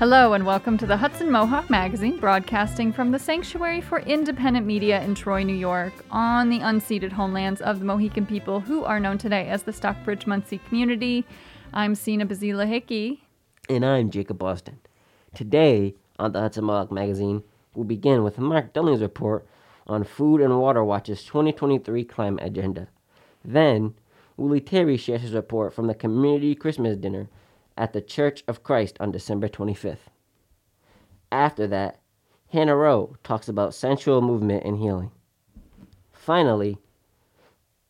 Hello, and welcome to the Hudson Mohawk Magazine, broadcasting from the Sanctuary for Independent Media in Troy, New York, on the unceded homelands of the Mohican people who are known today as the Stockbridge Munsee community. I'm Sina Bazila Hickey. And I'm Jacob Boston. Today on the Hudson Mohawk Magazine, we'll begin with Mark Dunlea's report on Food and Water Watch's 2023 climate agenda. Then, Willie Terry shares his report from the community Christmas dinner at the Church of Christ on December 25th. After that, Hannah Rowe talks about sensual movement and healing. Finally,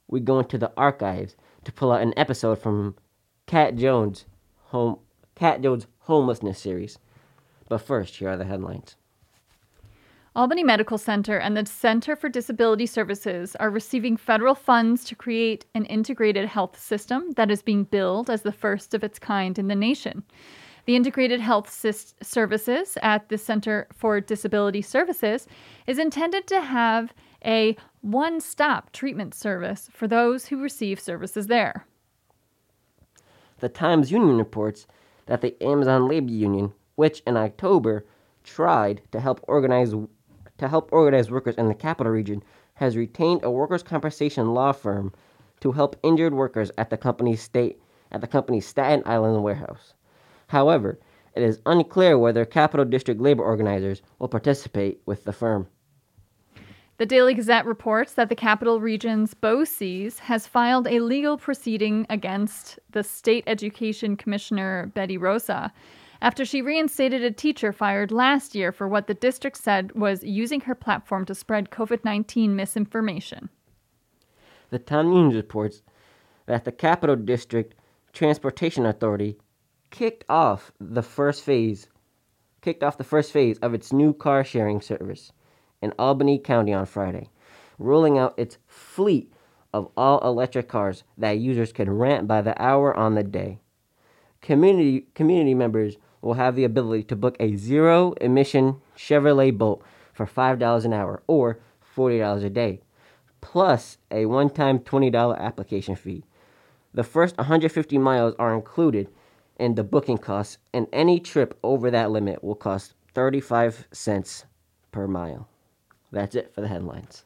we go into the archives to pull out an episode from Cat Jones' home Cat Jones' homelessness series. But first, here are the headlines. Albany Medical Center and the Center for Disability Services are receiving federal funds to create an integrated health system that is being billed as the first of its kind in the nation. The Integrated Health Services at the Center for Disability Services is intended to have a one stop treatment service for those who receive services there. The Times Union reports that the Amazon Labor Union, which in October tried to help organize to help organize workers in the capital region has retained a workers' compensation law firm to help injured workers at the company's state at the company's Staten Island warehouse. However, it is unclear whether Capital District labor organizers will participate with the firm. The Daily Gazette reports that the Capital Region's BOCES has filed a legal proceeding against the State Education Commissioner Betty Rosa after she reinstated a teacher fired last year for what the district said was using her platform to spread COVID 19 misinformation. The News reports that the Capital District Transportation Authority kicked off the first phase kicked off the first phase of its new car sharing service in Albany County on Friday, rolling out its fleet of all electric cars that users can rent by the hour on the day. Community community members will have the ability to book a zero emission Chevrolet Bolt for $5 an hour or $40 a day, plus a one time $20 application fee. The first 150 miles are included in the booking costs, and any trip over that limit will cost 35 cents per mile. That's it for the headlines.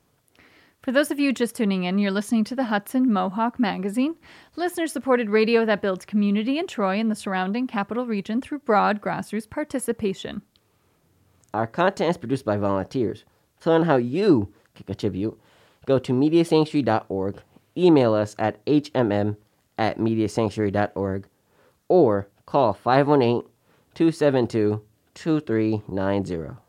For those of you just tuning in, you're listening to the Hudson Mohawk Magazine, listener supported radio that builds community in Troy and the surrounding capital region through broad grassroots participation. Our content is produced by volunteers. To learn how you can contribute, go to mediasanctuary.org, email us at hmm at mediasanctuary.org, or call 518 272 2390.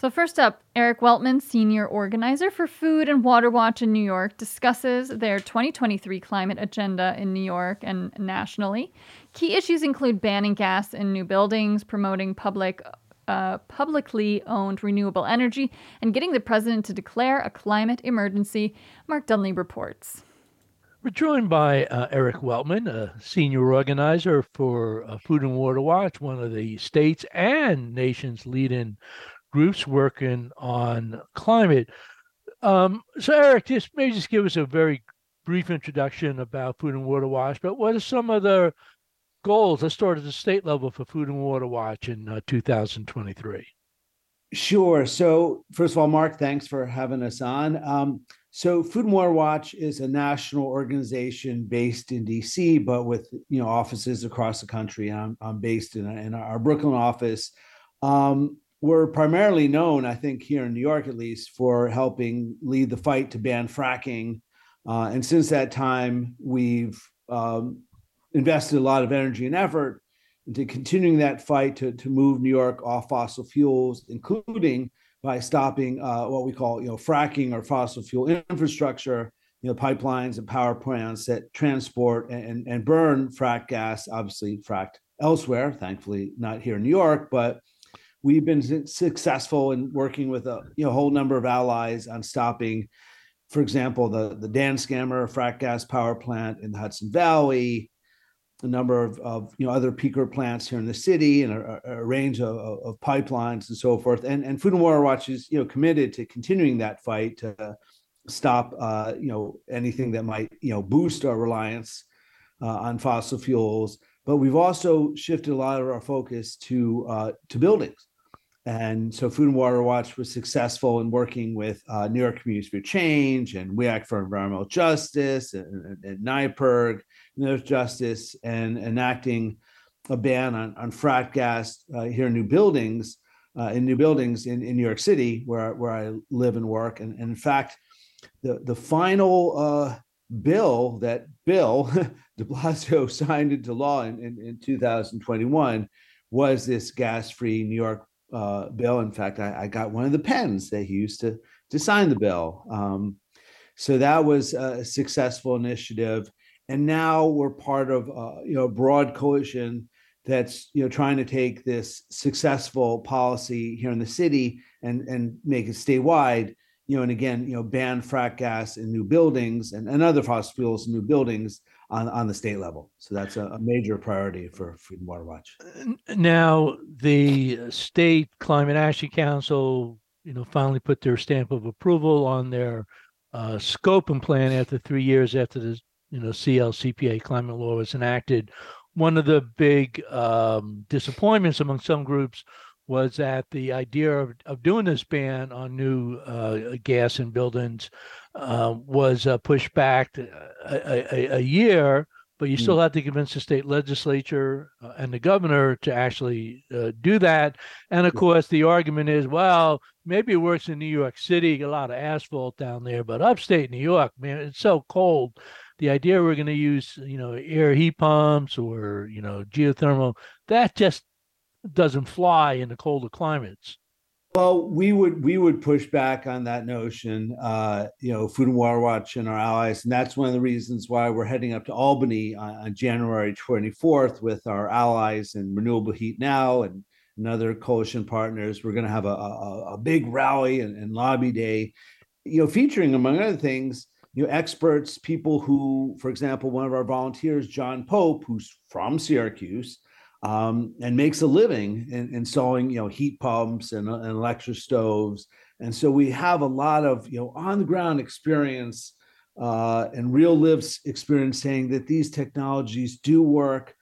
So, first up, Eric Weltman, senior organizer for Food and Water Watch in New York, discusses their 2023 climate agenda in New York and nationally. Key issues include banning gas in new buildings, promoting public uh, publicly owned renewable energy, and getting the president to declare a climate emergency. Mark Dunlea reports. We're joined by uh, Eric Weltman, a senior organizer for uh, Food and Water Watch, one of the state's and nation's leading groups working on climate. Um, so, Eric, just maybe just give us a very brief introduction about Food and Water Watch. But what are some of the goals? Let's start at the state level for Food and Water Watch in uh, 2023. Sure. So, first of all, Mark, thanks for having us on. Um, so, Food and Water Watch is a national organization based in DC, but with you know offices across the country. I'm, I'm based in, in our Brooklyn office. Um, we're primarily known, I think, here in New York at least, for helping lead the fight to ban fracking. Uh, and since that time, we've um, invested a lot of energy and effort into continuing that fight to, to move New York off fossil fuels, including by stopping uh, what we call, you know, fracking or fossil fuel infrastructure, you know, pipelines and power plants that transport and, and burn frack gas, obviously fracked elsewhere, thankfully not here in New York, but we've been successful in working with a you know, whole number of allies on stopping, for example, the the Danskammer frac gas power plant in the Hudson Valley, a number of, of you know other peaker plants here in the city, and a, a range of, of, pipelines and so forth. And and Food and Water Watch is you know committed to continuing that fight to stop uh, you know anything that might you know boost our reliance uh, on fossil fuels but we've also shifted a lot of our focus to uh, to buildings. And so Food and Water Watch was successful in working with uh, New York Communities for Change and We Act for Environmental Justice and, and, and Earthjustice, and enacting a ban on, on frac gas uh, here in new buildings, uh, in new buildings in, in New York City, where, where I live and work. And, and in fact, the, the final uh, bill that Bill de Blasio signed into law in, in, in 2021 was this gas-free New York uh, bill. In fact, I, I, got one of the pens that he used to to sign the bill. Um, so that was a successful initiative, and now we're part of uh, you know a broad coalition that's you know trying to take this successful policy here in the city and and make it statewide. You know, and again, you know, ban frac gas in new buildings and, and other fossil fuels in new buildings on, on the state level. So that's a, a major priority for and Water Watch. Now, the state climate action council, you know, finally put their stamp of approval on their uh, scope and plan after three years after the you know CLCPA climate law was enacted. One of the big um, disappointments among some groups was that the idea of, of doing this ban on new uh, gas in buildings uh, was uh, pushed back a, a, a, year, but you still mm. have to convince the state legislature uh, and the governor to actually uh, do that. And of course, the argument is, well, maybe it works in New York City, a lot of asphalt down there, but upstate New York, man, it's so cold. The idea we're going to use, you know, air heat pumps or you know geothermal, that just doesn't fly in the colder climates. Well, we would we would push back on that notion, uh, you know, Food and Water Watch and our allies, and that's one of the reasons why we're heading up to Albany on, on January 24th with our allies and Renewable Heat Now and, and other coalition partners. We're going to have a, a, a big rally and, and lobby day, you know, featuring among other things, you know, experts, people who, for example, one of our volunteers, John Pope, who's from Syracuse um, and makes a living in installing you know heat pumps and, and electric stoves. And so we have a lot of you know on the ground experience uh, and real lives experience saying that these technologies do work.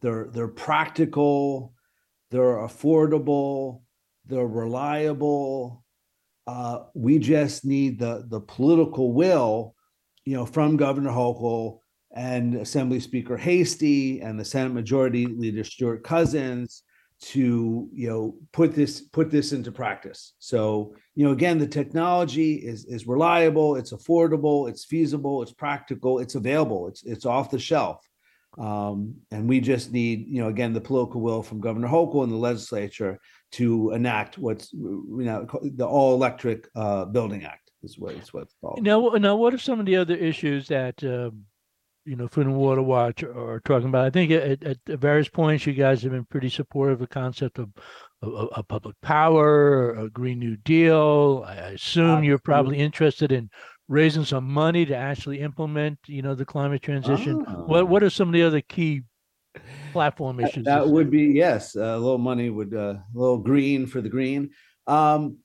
They're they're practical they're affordable they're reliable. Uh, we just need the the political will you know from governor hochul and Assembly Speaker Heastie and the Senate Majority Leader Stewart Cousins to you know put this put this into practice. So you know again, the technology is is reliable, it's affordable, it's feasible, it's practical, it's available, it's it's off the shelf. Um, and we just need, you know, again, the political will from Governor Hochul and the legislature to enact what's, you know, the all electric uh, building act is what it's what called. Now, now, what are some of the other issues that um, you know, Food and Water Watch are talking about. I think at, at various points, you guys have been pretty supportive of the concept of, of public power, a Green New Deal. I assume you're probably interested in raising some money to actually implement, you know, the climate transition. Oh. What What are some of the other key platform issues? That, that would be yes, a little money would, uh, a little green for the green. Um,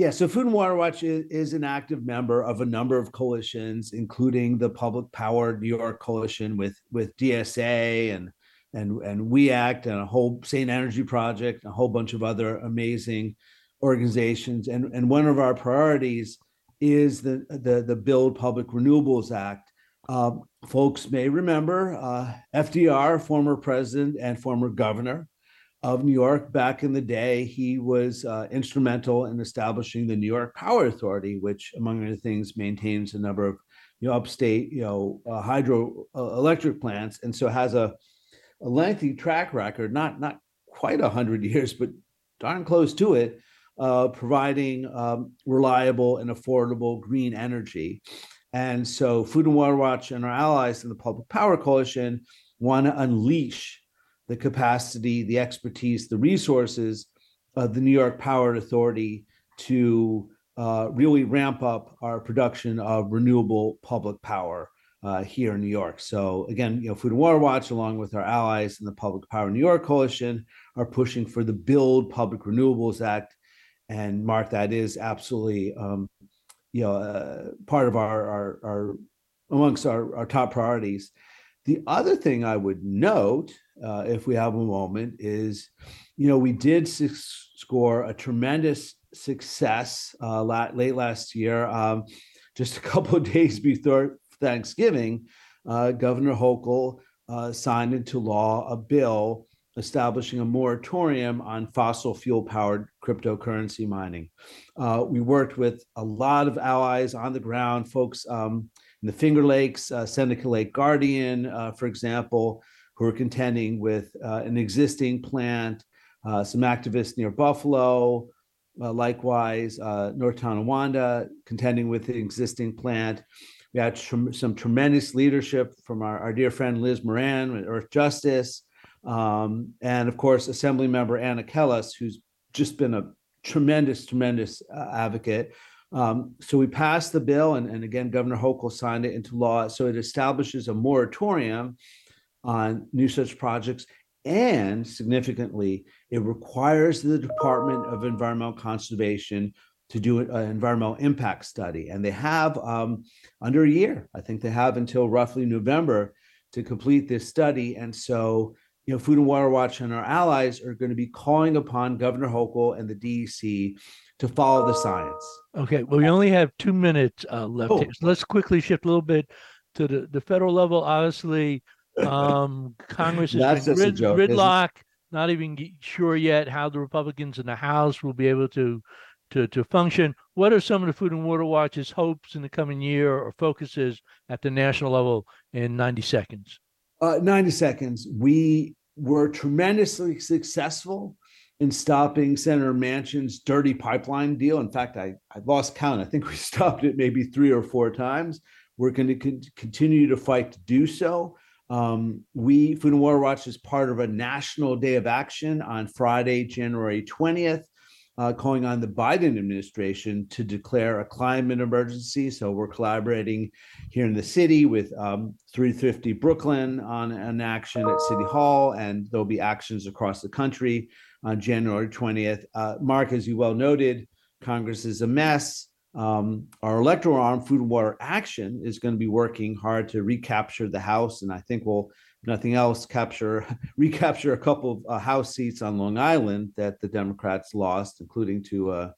yeah, so Food and Water Watch is, is, an active member of a number of coalitions, including the Public Power New York Coalition with with DSA and and and We Act and a whole Sane Energy Project, and a whole bunch of other amazing organizations. And and one of our priorities is the the the Build Public Renewables Act. Uh, folks may remember uh, FDR, former president and former governor, of New York back in the day. He was uh, instrumental in establishing the New York Power Authority, which, among other things, maintains a number of you know upstate you know uh, hydroelectric uh, plants, and so has a, a lengthy track record, not not quite hundred years, but darn close to it, uh, providing um, reliable and affordable green energy. And so, Food and Water Watch and our allies in the Public Power Coalition want to unleash the capacity, the expertise, the resources of the New York Power Authority to uh, really ramp up our production of renewable public power uh, here in New York. So again, you know, Food and Water Watch, along with our allies in the Public Power New York Coalition, are pushing for the Build Public Renewables Act. And Mark, that is absolutely, um, you know, uh, part of our, our, our amongst our, our top priorities. The other thing I would note, uh, if we have a moment, is you know we did score a tremendous success uh, late last year. Um, just a couple of days before Thanksgiving, uh, Governor Hochul uh, signed into law a bill establishing a moratorium on fossil fuel powered cryptocurrency mining. Uh, we worked with a lot of allies on the ground, folks um, in the Finger Lakes, uh, Seneca Lake Guardian, uh, for example, who are contending with uh, an existing plant, some activists near Buffalo, likewise, North Tonawanda contending with the existing plant. We had tr- some tremendous leadership from our, our dear friend Liz Moran with Earthjustice. Um, and of course, Assembly Member Anna Kelles, who's just been a tremendous, tremendous uh, advocate. Um, so we passed the bill, and, and again, Governor Hochul signed it into law. So it establishes a moratorium on new such projects. And significantly, it requires the Department of Environmental Conservation to do an environmental impact study. And they have um, under a year, I think they have until roughly November to complete this study. And so you know, Food and Water Watch and our allies are going to be calling upon Governor Hochul and the DEC to follow the science. Okay, well, we only have two minutes uh, left. Oh. So let's quickly shift a little bit to the, the federal level. Obviously, um, Congress is grid, joke, gridlock. Not even sure yet how the Republicans in the House will be able to to to function. What are some of the Food and Water Watch's hopes in the coming year or focuses at the national level in 90 seconds? Uh, 90 seconds. We were tremendously successful in stopping Senator Manchin's dirty pipeline deal. In fact, I, I lost count. I think we stopped it maybe three or four times. We're going to con- continue to fight to do so. Um, we, Food and Water Watch, is part of a national day of action on Friday, January 20th uh, calling on the Biden administration to declare a climate emergency. So we're collaborating here in the city with um, 350 Brooklyn on an action at City Hall, and there'll be actions across the country on January 20th. Uh, Mark, as you well noted, Congress is a mess. Um, our electoral arm, Food and Water Action, is going to be working hard to recapture the House, and I think we'll nothing else, capture recapture a couple of uh, House seats on Long Island that the Democrats lost, including to uh,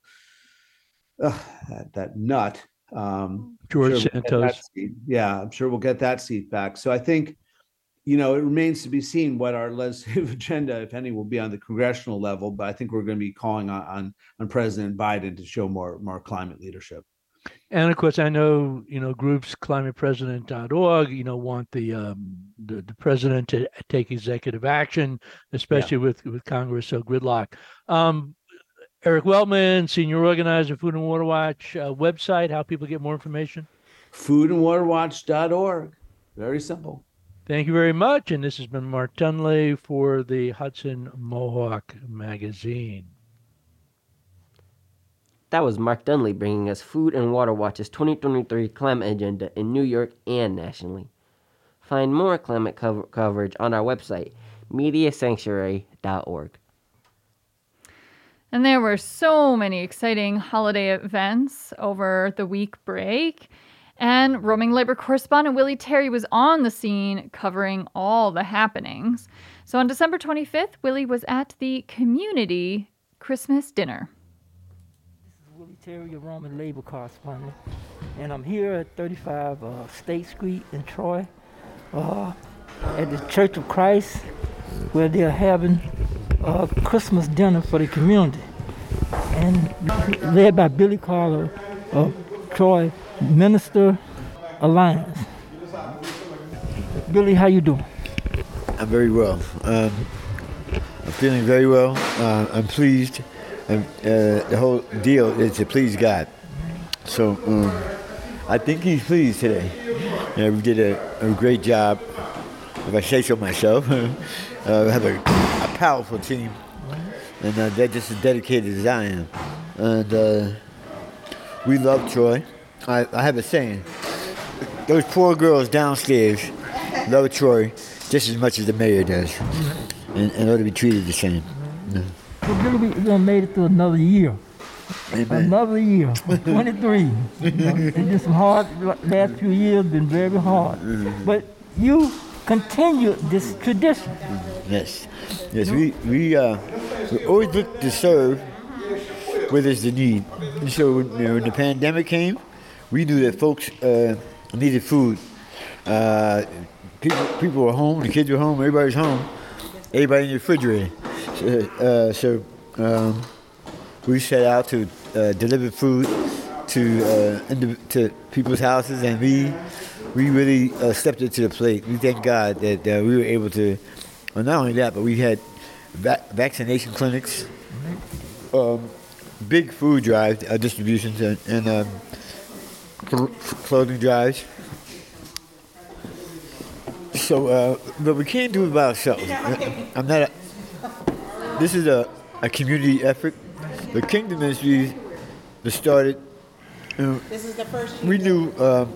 uh, that, that nut um, George sure Santos. Yeah, I'm sure we'll get that seat back. So I think you know, it remains to be seen what our legislative agenda, if any, will be on the congressional level. But I think we're going to be calling on on, on President Biden to show more more climate leadership. And of course, I know you know groups climatepresident.org. You know want the um, the, the president to take executive action, especially yeah. with with Congress so gridlock. Um, Eric Weltman, senior organizer, Food and Water Watch uh, website. How people get more information? Foodandwaterwatch.org. Very simple. Thank you very much. And this has been Mark Dunlea for the Hudson Mohawk Magazine. That was Mark Dunlea bringing us Food and Water Watch's 2023 climate agenda in New York and nationally. Find more climate cover- coverage on our website, mediasanctuary.org. And there were so many exciting holiday events over the week break. And roaming labor correspondent Willie Terry was on the scene covering all the happenings. So on December 25th, Willie was at the community Christmas dinner. This is Willie Terry, your Roman labor correspondent, and I'm here at 35 uh, State Street in Troy, uh, at the Church of Christ, where they're having a Christmas dinner for the community, and led by Billy Carter of Troy Minister Alliance. Billy, how you doing? I'm very well. Um, I'm feeling very well. Uh, I'm pleased and uh, the whole deal is to please God. So um, I think He's pleased today. We did a, a, great job, if I say so myself. uh, we have a, a, powerful team, and uh, they're just as dedicated as I am. And uh, we love Troy. I, I have a saying. Those poor girls downstairs love Troy just as much as the mayor does, and, and ought to be treated the same. Yeah. We're going to made it through another year. Amen. Another year, 23. it's been some hard, last few years been very hard. Mm-hmm. But you continue this tradition. Yes, yes. We we uh, we always look to serve where there's the need. And so when, you know, when the pandemic came, we knew that folks uh, needed food. Uh, people people were home, the kids were home, everybody's home, everybody in the refrigerator. So, uh, so um, we set out to uh, deliver food to uh, to people's houses, and we we really uh, stepped into the plate. We thank God that uh, we were able to. Well, not only that, but we had va- vaccination clinics, um, big food drive uh, distributions, and, and um, cl- clothing drives. So, uh, but we can't do it by ourselves. I'm not. A, this is a, a community effort. The Kingdom Ministries that started. You know, This is the first we knew um,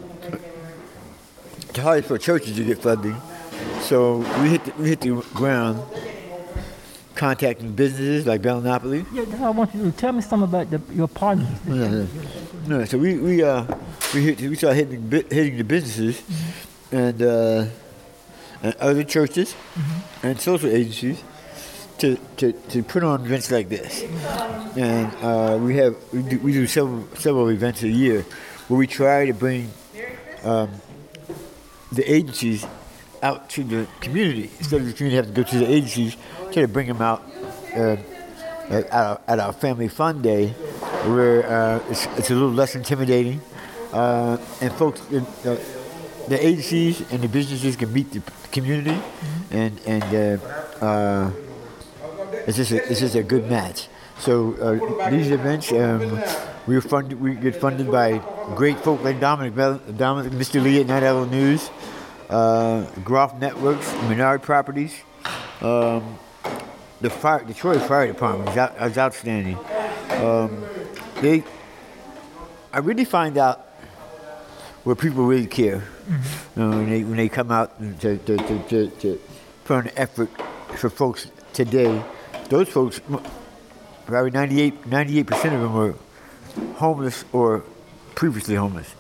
it's hard for churches to get funding, so we hit the, we hit the ground contacting businesses like Bella Napoli. Yeah, that's what I want you to tell me something about the, your partners. No, no, so we we uh we hit, we started hitting hitting the businesses and uh, and other churches and social agencies to, to, to put on events like this. And uh, we have we do, we do several several events a year where we try to bring um, the agencies out to the community instead of the community having to go to the agencies. To bring them out. Uh, at our, at our family fun day, where uh, it's, it's a little less intimidating, uh, and folks, uh, the agencies and the businesses can meet the community, and and uh, uh, it's just a, it's just a good match. So uh, these events, um, we funded, we get funded by great folk like Dominic, Dominic, Mr. Lee at Night Owl News, uh, Groff Networks, Menard Properties. Um, the fire, the Troy Fire Department is, out, is outstanding. Um, they, I really find out where people really care you know, when they when they come out to to, to, to, put an effort for folks today. Those folks, probably 98 percent of them were homeless or previously homeless,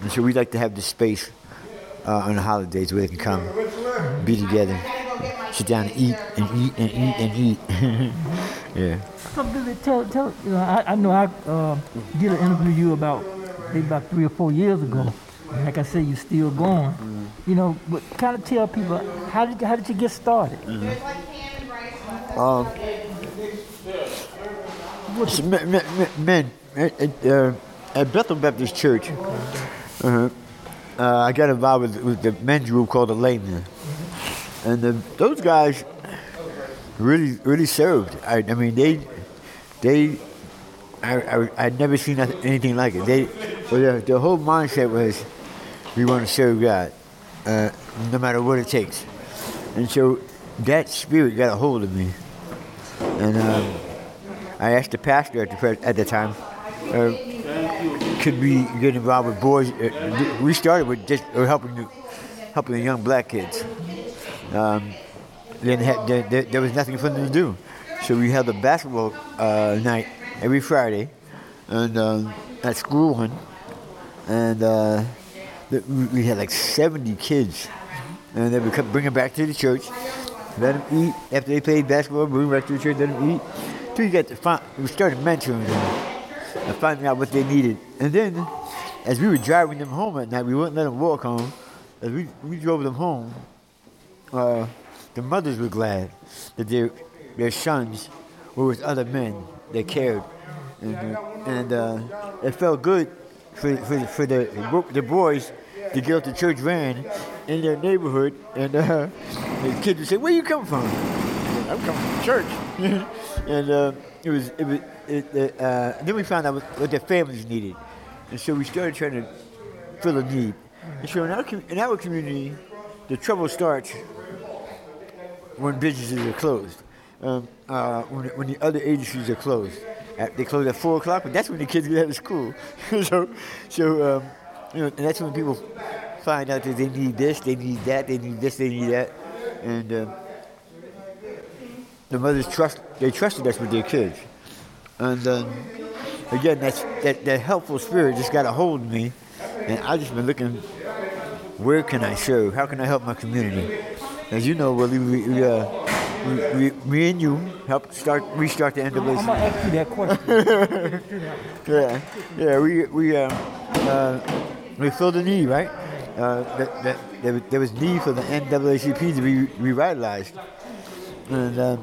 and so we'd like to have this space uh, on the holidays where they can come, be together sit down and eat and eat and eat and eat. yeah. So Billy, tell, tell, you know, I, I know I uh, did an interview you about maybe about three or four years ago. And like I said, you're still going. You know, but kind of tell people how did how did you get started? Um, so men, men, men at, at, uh, at Bethel Baptist Church, uh, uh, I got involved with, with the men's group called the Laymen. And the, those guys really, really served. I, I mean, they, they, I, I, I'd never seen nothing, anything like it. They, well, their, their whole mindset was, we want to serve God, uh, no matter what it takes. And so that spirit got a hold of me. And um, I asked the pastor at the, pres- at the time, uh, could we get involved with boys? Uh, we started with just uh, helping the, helping the young black kids. Um, had, there, there, was nothing for them to do, so we held a basketball uh, night every Friday, and um, at school one, and uh, we had like 70 kids, and then we kept bring them back to the church, let them eat after they played basketball, bring them back to the church, let them eat. Till we got to find, we started mentoring them and finding out what they needed, and then as we were driving them home at night, we wouldn't let them walk home. As we, we drove them home, uh, the mothers were glad that their their sons were with other men that cared, and, uh, and uh, it felt good for, for, for the the boys to get off the church van in their neighborhood, and uh, the kids would say, "Where you come from?" I'm coming from church, and uh, it was it was it, uh, then we found out what, their families needed, and so we started trying to fill a need. And so in our, in our community, the trouble starts when businesses are closed, um, uh, when, when the other agencies are closed. At, they close at four o'clock, but that's when the kids get out of school. so, so um, you know, and that's when people find out that they need this, they need that, they need this, they need that, and um, the mothers trust. They trusted us with their kids, and um, again, that's that, that helpful spirit just got a hold of me, and I just been looking where can I serve? How can I help my community? As you know, Willie, we, we, uh, we, we, me and you helped start restart the I'm gonna ask you that question. Yeah, yeah, we we um, uh, we filled the need, right? Uh, that, that there, was- there was need for the NAACP to be revitalized, and uh,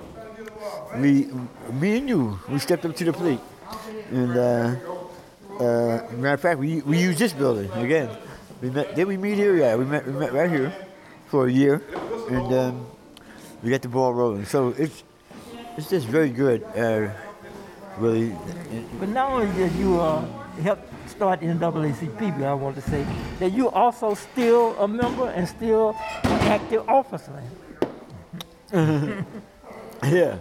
we, me and you, we stepped up to the plate, and uh, uh, matter of fact, we we used this building again. We met. Did we meet here? Yeah, we met. We met right here for a year, and um, we got the ball rolling. So it's it's just very good, uh, really. But not only did you uh, help start the NAACP, but I want to say that you also still a member and still an active officer. Yeah,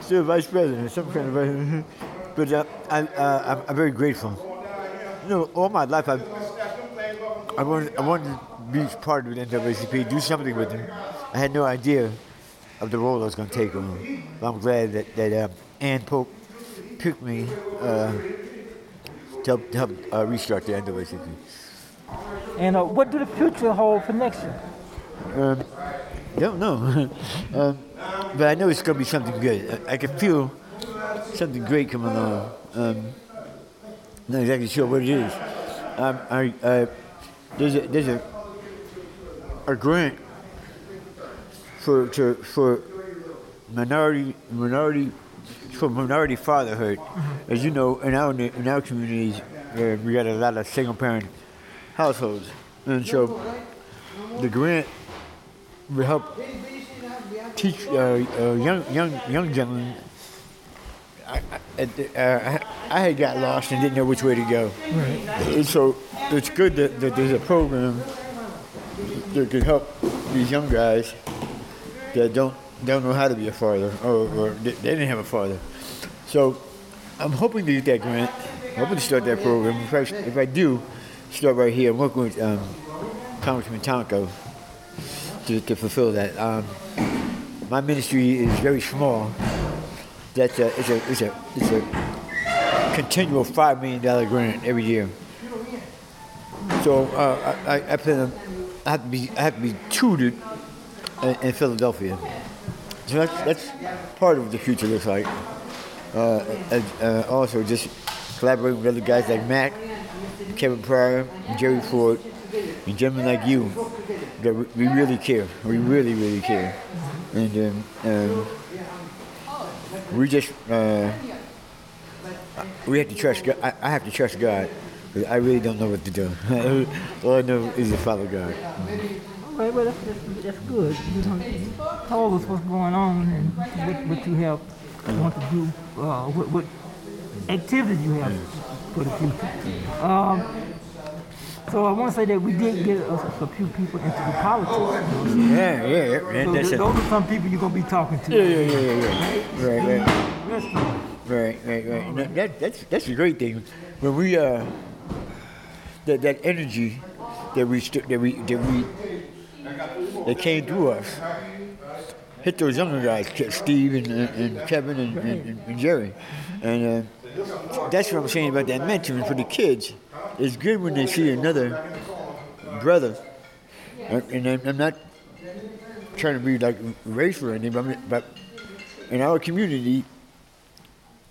still vice president, some kind of vice. But uh, I, uh, I'm, I'm very grateful. You know, all my life I've, I wanted, I wanted to be part of the NAACP, do something with them. I had no idea of the role I was going to take on. But I'm glad that, that uh, Ann Pope picked me uh, to help, to help uh, restart the NAACP. And uh, what do the future hold for next year? Um, don't know. um, but I know it's going to be something good. I, I can feel something great coming along. Um, not exactly sure what it is. Um, I, uh, there's a, there's a, a grant for, to, for minority, minority, for minority fatherhood. As you know, in our, in our communities, uh, we got a lot of single parent households. And so the grant will help teach uh, uh, young young young gentlemen. I, I, uh, I, had got lost and didn't know which way to go. And so it's good that, that there's a program that can help these young guys that don't don't know how to be a father or, or they, didn't have a father. So I'm hoping to get that grant. Hoping to start that program. If I, if I do, start right here. I'm working with um, Congressman Tonko to, to fulfill that. Um, my ministry is very small. That's a, it's a, it's a, it's a continual five million dollar grant every year. So uh, I, I plan on, I have to be, I have to be tutored in, Philadelphia. So that's, that's part of the future looks like. Uh, and, uh, also just collaborating with other guys like Mac, Kevin Pryor, Jerry Ford, and gentlemen like you that we really care. We really, really care. And um, um, we just, uh, we have to trust God. I, I have to trust God. I really don't know what to do. All I know is to follow God. All right, well, that's, that's, that's good. You know, tell us what's going on and what, what you have want to do, uh, what, what activities you have for the future. Um, so I want to say that we did get a, a few people into the politics. Yeah, yeah, yeah. So That's th- those are some people you're gonna be talking to. Yeah, yeah, yeah, yeah, yeah. Right, right. Rest of them. Right, right, right. That, that, that's that's a great thing. When we uh, that that energy that we st- that we that we that came through us hit those younger guys, Steve and, and, and Kevin and, and, and Jerry, and uh, that's what I'm saying about that mentoring for the kids. It's good when they see another brother, and, I'm- not trying to be like racial or anything, but, in our community,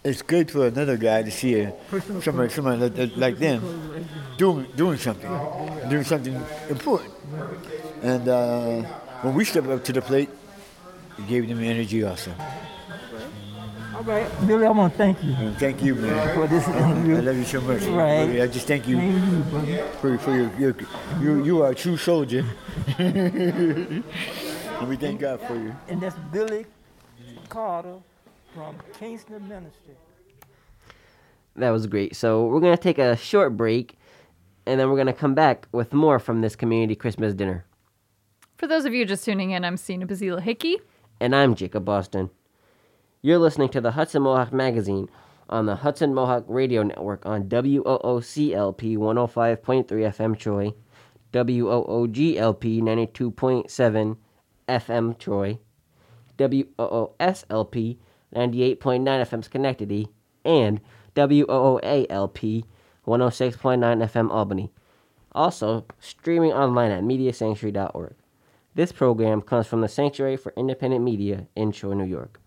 it's good for another guy to see a, somebody, somebody like them doing doing something, doing something important. And uh, when we step up to the plate, it gave them energy also. All right, Billy, I want to thank you And thank you, man. for this I love you so much. Right. Really, I just thank you Thank you, for, for your, your you you are a true soldier. and we thank God for you. And that's Billy Carter from Kingston Ministry. That was great. So we're gonna take a short break, and then we're gonna come back with more from this community Christmas dinner. For those of you just tuning in, I'm Sina Bazila Hickey. And I'm Jacob Boston. You're listening to the Hudson Mohawk Magazine on the Hudson Mohawk Radio Network on WOOCLP 105.3 FM Troy, WOOGLP 92.7 FM Troy, WOOSLP 98.9 FM Schenectady, and WOOALP 106.9 FM Albany. Also, streaming online at mediasanctuary.org. This program comes from the Sanctuary for Independent Media in Troy, New York.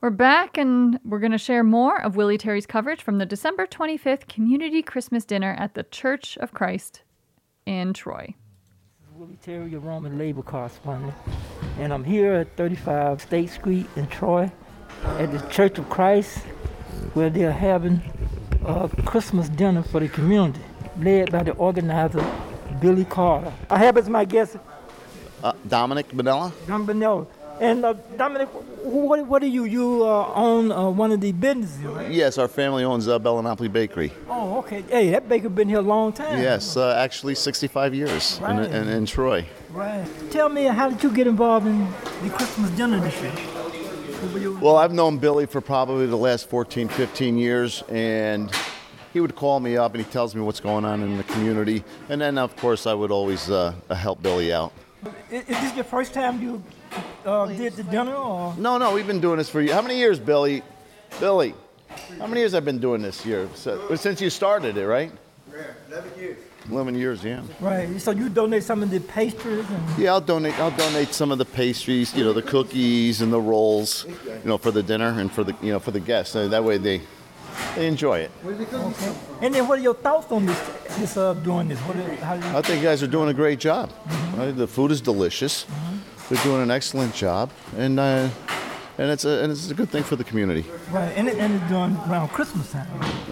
We're back and we're going to share more of Willie Terry's coverage from the December 25th Community Christmas Dinner at the Church of Christ in Troy. This is Willie Terry, your Roman labor correspondent, and I'm here at 35 State Street in Troy at the Church of Christ where they're having a Christmas dinner for the community, led by the organizer Billy Carter. I have as my guest Uh, Dominic Manella? Don Benello. And uh, Dominic, what, what do you you uh, own uh, one of the businesses, right? Yes, our family owns uh, Bella Napoli Bakery. Oh, okay. Hey, that baker been here a long time. Yes, uh, actually 65 years in, Right. in, in Troy. Right. Tell me, how did you get involved in the Christmas dinner this year? What were you- Well, I've known Billy for probably the last 14, 15 years, and he would call me up and he tells me what's going on in the community. And then, of course, I would always uh, help Billy out. Is, is this your first time you uh, did the dinner, or No, no, we've been doing this for you. How many years, Billy? Billy, how many years have been doing this year? So, since you started it, right? 11 years. 11 years, yeah. right? So you donate some of the pastries and Yeah, I'll donate. I'll donate some of the pastries, you know, the cookies and the rolls, you know, for the dinner and for the, you know, for the guests. Uh, That way they, they enjoy it. and then what are your thoughts on this? This uh, doing this? What? are- How do you, I think you guys are doing a great job. Right? The food is delicious. They're doing an excellent job, and uh, and it's a and it's a good thing for the community, right? And, it, and it's done around Christmas time.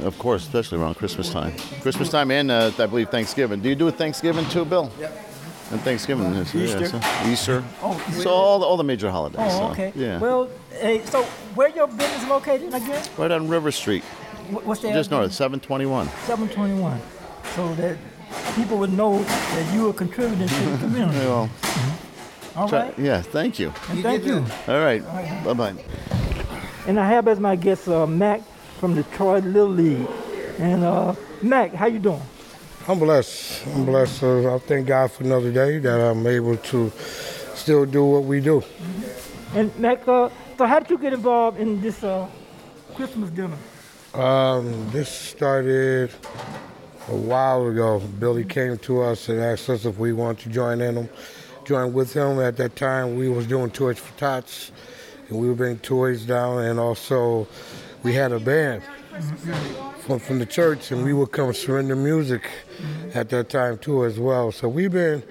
of course, especially around Christmas time. Christmas time and uh, I believe Thanksgiving. Do you do Thanksgiving too, Bill? Yep. And Thanksgiving, yeah, Easter. so- Easter. Oh, So all the, all the major holidays. Oh, so, okay. Yeah. Well, hey, so where your business located again? right on River Street, What- What's the just north, address? 721. 721. So that people would know that you are contributing to the community. Well, All try- right. yeah. Thank you. And thank you. All right. Bye bye. And I have as my guest uh, Mac from the Troy Little League. And uh, Mac, how you doing? I'm blessed. I'm blessed. Uh, I thank God for another day that I'm able to still do what we do. And Mac, uh, so how did you get involved in this uh, Christmas dinner? Um, this started a while ago. Billy came to us and asked us if we wanted to join in him, join with him. At that time, we was doing Toys for Tots, and we were bringing toys down, and also we had a band from, from the church, and we would come surrender music at that time too as well. So we've been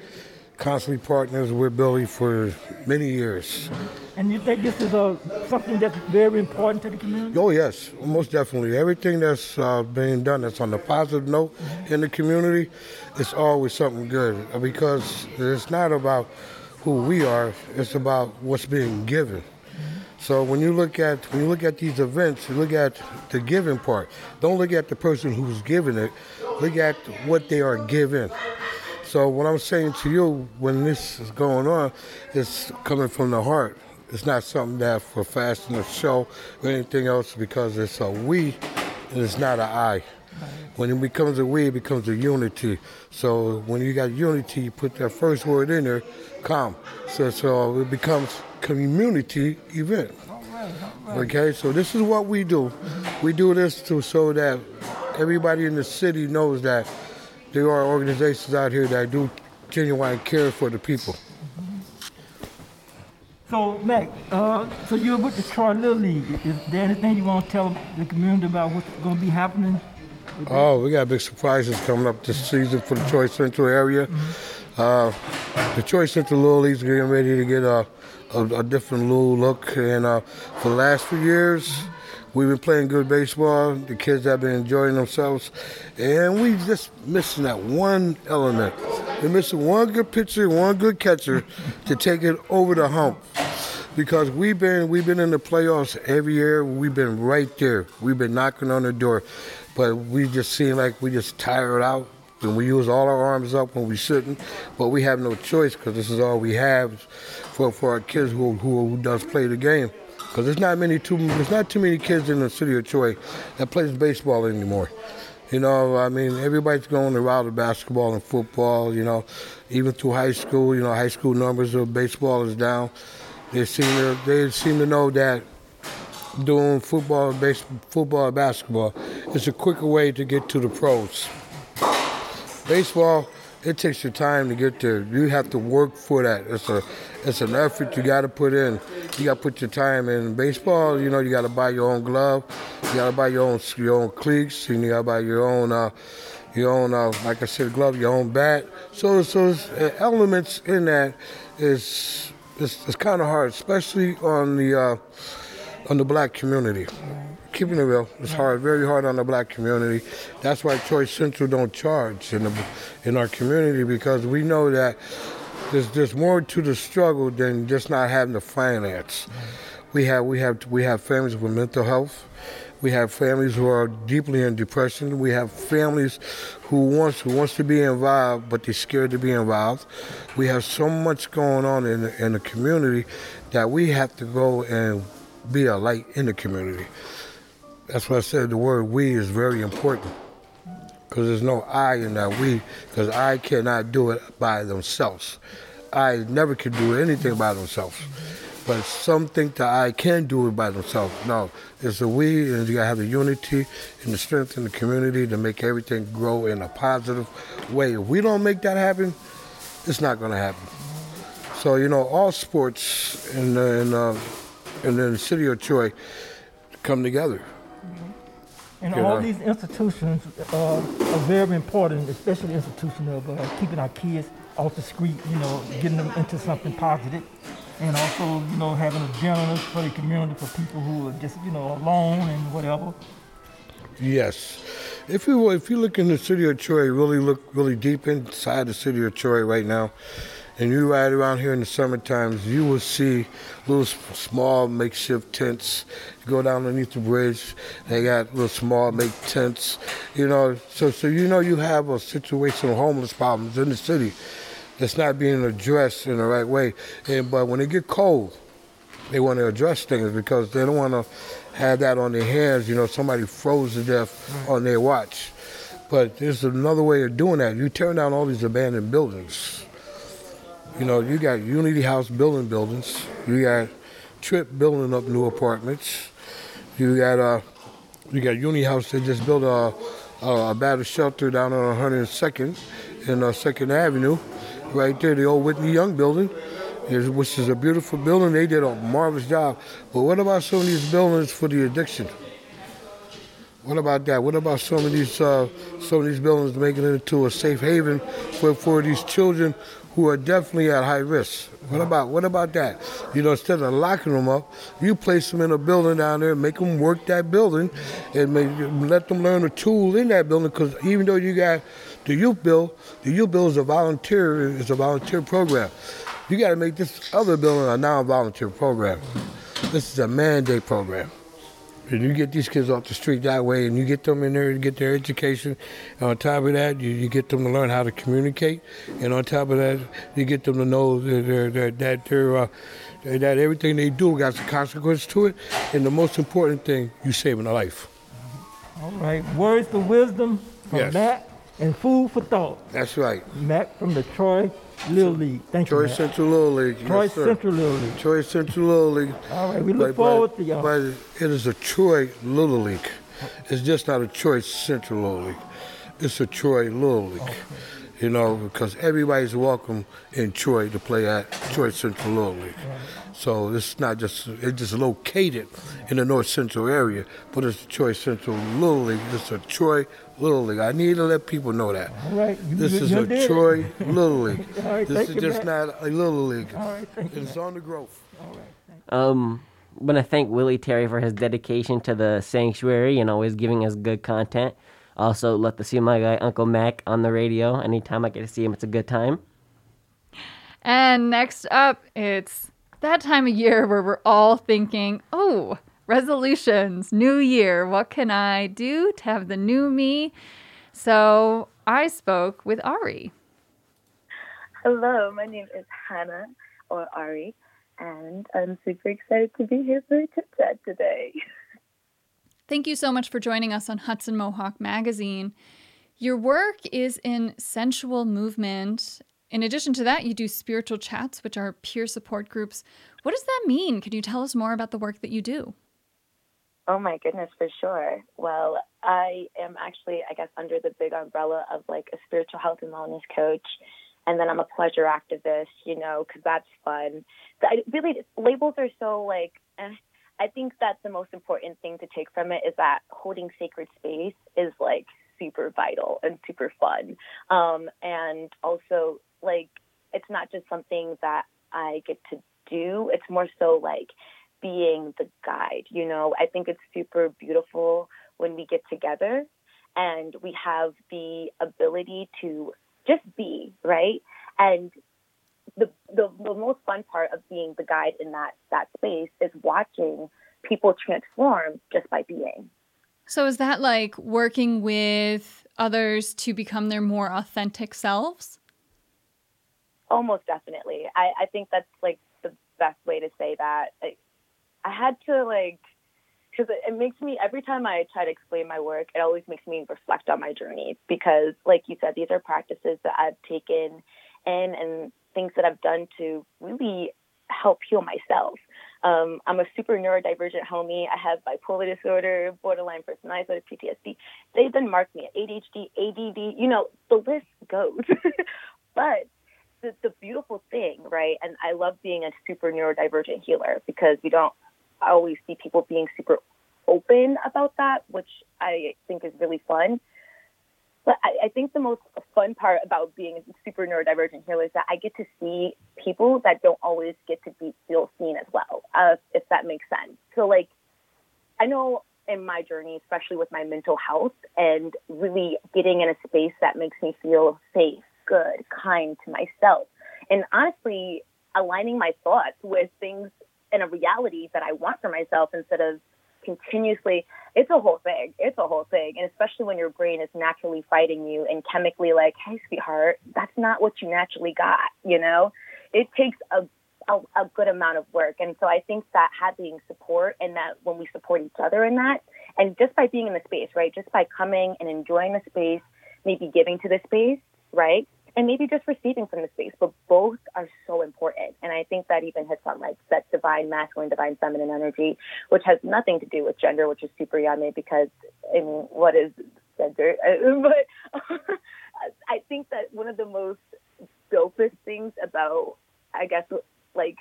constantly partners with Billy for many years. And you think this is uh, something that's very important to the community? Oh yes, most definitely. Everything that's uh, being done that's on a positive note in the community, it's always something good because it's not about who we are; it's about what's being given. So when you look at when you look at these events, you look at the giving part. Don't look at the person who's giving it. Look at what they are given. So what I'm saying to you when this is going on, it's coming from the heart. It's not something that for fashion or show or anything else because it's a we and it's not an I. When it becomes a we, it becomes a unity. So when you got unity, you put that first word in there, come. So so it becomes community event. Okay, so this is what we do. Mm-hmm. We do this to so that everybody in the city knows that there are organizations out here that do genuine care for the people. So, Mac, uh, so you're with the Troy Little League. Is there anything you want to tell the community about what's going to be happening? Oh, we got big surprises coming up this season for the Troy Central area. Uh, the Troy Central Little League's getting ready to get a, a, a different little look. And uh, for the last few years, we've been playing good baseball. The kids have been enjoying themselves. And we just missing that one element. We're missing one good pitcher, one good catcher to take it over the hump because we've been we've been in the playoffs every year. We've been right there. We've been knocking on the door, but we just seem like we just tired out. And we use all our arms up when we shouldn't, but we have no choice because this is all we have for, for our kids who, who, who does play the game. Because there's not many too there's not too many kids in the city of Troy that plays baseball anymore. You know, I mean, everybody's going the route of basketball and football. You know, even through high school. You know, high school numbers of baseball is down. They seem to they seem to know that doing football, base, football, basketball is a quicker way to get to the pros. Baseball, it takes your time to get there. You have to work for that. It's a, it's an effort you got to put in. You got to put your time in. Baseball, you know, you got to buy your own glove, you got to buy your own your own cleats, and you got to buy your own. Uh, your own, uh, like I said, glove, your own bat. So, so uh, elements in that is it's, it's kind of hard, especially on the uh, on the black community. Keeping it real, it's hard, very hard on the black community. That's why Troy Central don't charge in the in our community because we know that there's there's more to the struggle than just not having the finance. We have we have we have families with mental health. We have families who are deeply in depression. We have families who wants who wants to be involved, but they're scared to be involved. We have so much going on in the, in the community that we have to go and be a light in the community. That's why I said the word "we" is very important because there's no I in that "we" because I cannot do it by themselves. I never can do anything by themselves. But some think that I can do it by themselves. No, it's a we, and you gotta have the unity and the strength in the community to make everything grow in a positive way. If we don't make that happen, it's not gonna happen. So you know, all sports in uh, in, uh, in the city of Troy come together. And all these institutions uh, are very important, especially the institution of uh, keeping our kids off the street, you know, getting them into something positive, and also, you know, having a gentleness for the community for people who are just, you know, alone and whatever. Yes. If you if you look in the city of Troy, really look really deep inside the city of Troy right now, and you ride around here in the summer times, you will see little small makeshift tents. You go down underneath the bridge, they got little small make tents. You know, so so you know you have a situation of homeless problems in the city that's not being addressed in the right way. And but when it get cold, they want to address things because they don't want to have that on their hands. You know, somebody froze to death on their watch. But there's another way of doing that. You tear down all these abandoned buildings. You know, you got Unity House building buildings. You got Trip building up new apartments. You got uh, you got Uni House. They just built a a, a battle shelter down on 102nd and uh, Second Avenue, right there, the old Whitney Young building, is, which is a beautiful building. They did a marvelous job. But what about some of these buildings for the addiction? What about that? What about some of these uh, some of these buildings making it into a safe haven for, for these children who are definitely at high risk? What about what about that? You know, instead of locking them up, you place them in a building down there, make them work that building, and make, let them learn a tool in that building. Because even though you got the youth bill, the youth bill is a volunteer is a volunteer program. You got to make this other building a non-volunteer program. This is a mandate program. And you get these kids off the street that way, and you get them in there to get their education. And on top of that, you, you get them to learn how to communicate. And on top of that, you get them to know that they're, they're, that they're, uh, that everything they do got some consequence to it. And the most important thing, you saving a life. All right, words to wisdom from Yes. Matt and food for thought. That's right. Matt from the Troy Little League. Thank Troy you, Matt. Central Little League. Troy yes. Central Little League. Troy Central Little League. All right, we look But- forward but- to y'all. But it is a Troy Little League. It's just not a Troy Central Little League. It's a Troy Little League. You know, because everybody's welcome in Troy to play at Troy Central Little League. So it's not just it's just located in the North Central area, but it's the Troy Central Little League. It's a Troy Little League. I need to let people know that. All right, you- This you- is you a did it. Troy Little League. All right, this is just Matt. not a Little League. All right, thank you, It's on the growth. All right. Um, I'm gonna thank Willie Terry for his dedication to the sanctuary and always giving us good content. Also, love to see my guy Uncle Mac on the radio. Anytime I get to see him, it's a good time. And next up, it's that time of year where we're all thinking, oh, resolutions, new year. What can I do to have the new me? So I spoke with Ari. Hello, my name is Hannah or Ari, and I'm super excited to be here for a chit chat today. Thank you so much for joining us on Hudson Mohawk Magazine. Your work is in sensual movement. In addition to that, you do spiritual chats, which are peer support groups. What does that mean? Can you tell us more about the work that you do? Oh my goodness, for sure. Well, I am actually, I guess, under the big umbrella of like a spiritual health and wellness coach. And then I'm a pleasure activist, you know, because that's fun. I really, labels are so like, eh. I think that the most important thing to take from it is that holding sacred space is like super vital and super fun. Um, and also, like, it's not just something that I get to do, it's more so like being the guide. You know, I think it's super beautiful when we get together and we have the ability to just be, right? And the, the, the most fun part of being the guide in that, that space is watching people transform just by being. So is that like working with others to become their more authentic selves? Almost definitely. I, I think that's like the best way to say that. I, I had to like, because it, it makes me, every time I try to explain my work, it always makes me reflect on my journey. Because, like you said, these are practices that I've taken in and things that I've done to really help heal myself. Um, I'm a super neurodivergent homie. I have bipolar disorder, borderline personality disorder, PTSD. They've been marked me ADHD, ADD. You know, the list goes. but the, the beautiful thing, right? And I love being a super neurodivergent healer because we don't always see people being super open about that, which I think is really fun. But I, I think the most fun part about being a super neurodivergent here is that I get to see people that don't always get to be feel seen as well, uh, if that makes sense. So like, I know in my journey, especially with my mental health and really getting in a space that makes me feel safe, good, kind to myself, and honestly aligning my thoughts with things in a reality that I want for myself instead of continuously it's a whole thing. It's a whole thing. And especially when your brain is naturally fighting you and chemically like hey sweetheart that's not what you naturally got you know? It takes a a, a good amount of work. And so i think that having support and that when we support each other in that and just by being in the space right? Just by coming and enjoying the space maybe giving to the space right and maybe just receiving from the space, but both are so important. And I think that even hits on like that divine masculine, divine feminine energy, which has nothing to do with gender, which is super yummy because I mean, what is gender? but I think that one of the most dopest things about, I guess, like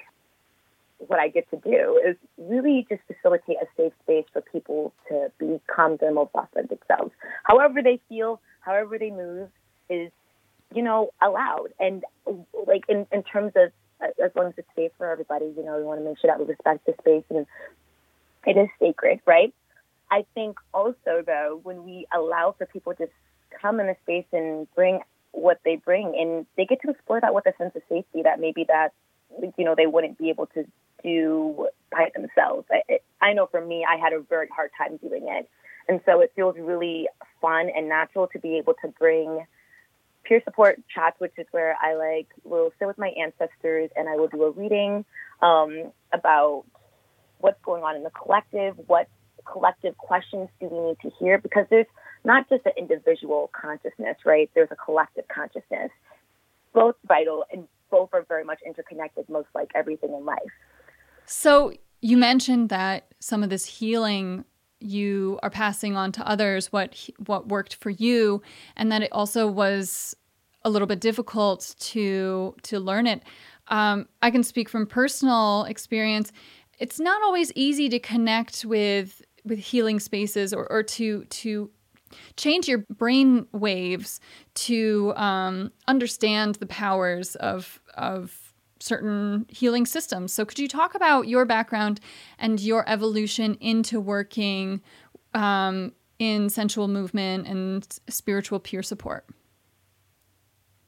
what I get to do is really just facilitate a safe space for people to become their most authentic selves. However they feel, however they move is you know, allowed. And like in, in terms of uh, as long as it's safe for everybody, you know, we want to make sure that we respect the space and it is sacred, right? I think also though, when we allow for people to come in the space and bring what they bring and they get to explore that with a sense of safety that maybe that you know they wouldn't be able to do by themselves. I, I know for me, I had a very hard time doing it, and so it feels really fun and natural to be able to bring peer support chats, which is where I like will sit with my ancestors and I will do a reading um, about what's going on in the collective, what collective questions do we need to hear, because there's not just an individual consciousness, right? There's a collective consciousness, both vital and both are very much interconnected, most like everything in life. So you mentioned that some of this healing you are passing on to others what what worked for you and that it also was a little bit difficult to to learn it. Um, i can speak from personal experience. It's not always easy to connect with with healing spaces or, or to to change your brain waves to um, understand the powers of of certain healing systems. So, could you talk about your background and your evolution into working um, in sensual movement and spiritual peer support?